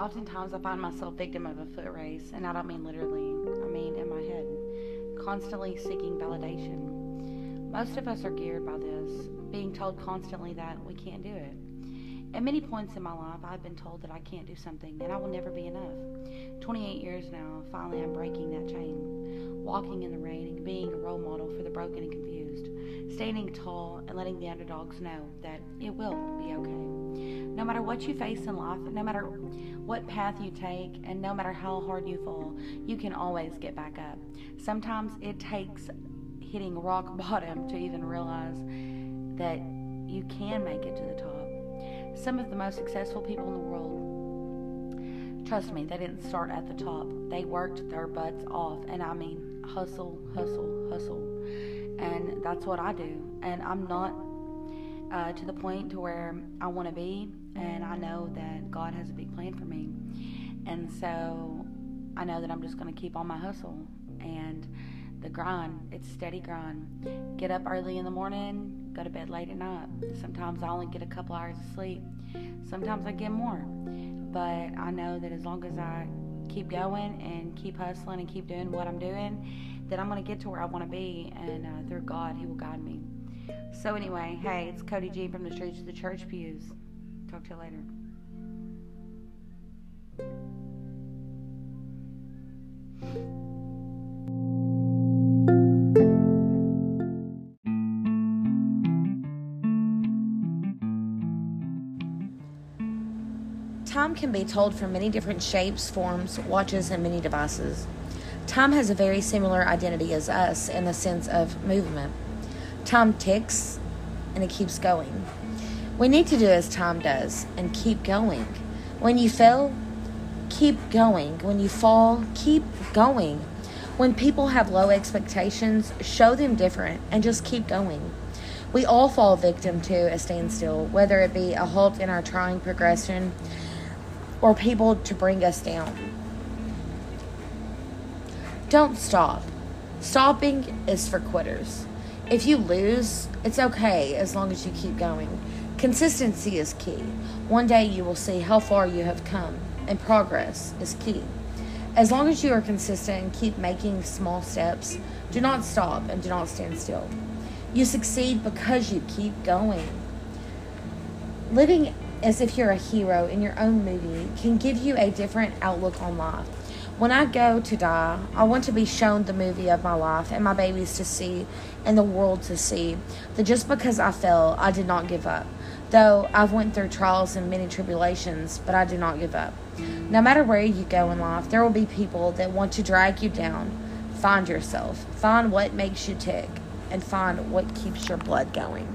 Oftentimes, I find myself victim of a foot race, and I don't mean literally, I mean in my head, constantly seeking validation. Most of us are geared by this, being told constantly that we can't do it. At many points in my life, I've been told that I can't do something, that I will never be enough. 28 years now, finally, I'm breaking that chain, walking in the rain and being a role model for the broken and confused, standing tall and letting the underdogs know that it will be okay. No matter what you face in life, no matter what path you take, and no matter how hard you fall, you can always get back up. Sometimes it takes hitting rock bottom to even realize that you can make it to the top. Some of the most successful people in the world, trust me, they didn't start at the top. They worked their butts off, and I mean hustle, hustle, hustle. And that's what I do. And I'm not uh, to the point to where I want to be, and I know that God has a big plan for me, and so I know that I'm just going to keep on my hustle and the grind. It's steady grind. Get up early in the morning, go to bed late at night. Sometimes I only get a couple hours of sleep. Sometimes I get more, but I know that as long as I keep going and keep hustling and keep doing what I'm doing, that I'm going to get to where I want to be, and uh, through God, He will guide me. So, anyway, hey, it's Cody G from the Streets of the Church Pews. Talk to you later. Time can be told from many different shapes, forms, watches, and many devices. Time has a very similar identity as us in the sense of movement. Time ticks and it keeps going. We need to do as time does and keep going. When you fail, keep going. When you fall, keep going. When people have low expectations, show them different and just keep going. We all fall victim to a standstill, whether it be a halt in our trying progression or people to bring us down. Don't stop. Stopping is for quitters. If you lose, it's okay as long as you keep going. Consistency is key. One day you will see how far you have come, and progress is key. As long as you are consistent and keep making small steps, do not stop and do not stand still. You succeed because you keep going. Living as if you're a hero in your own movie can give you a different outlook on life. When I go to die, I want to be shown the movie of my life and my babies to see and the world to see that just because I fell, I did not give up. Though I've went through trials and many tribulations, but I do not give up. No matter where you go in life, there will be people that want to drag you down. Find yourself. Find what makes you tick and find what keeps your blood going.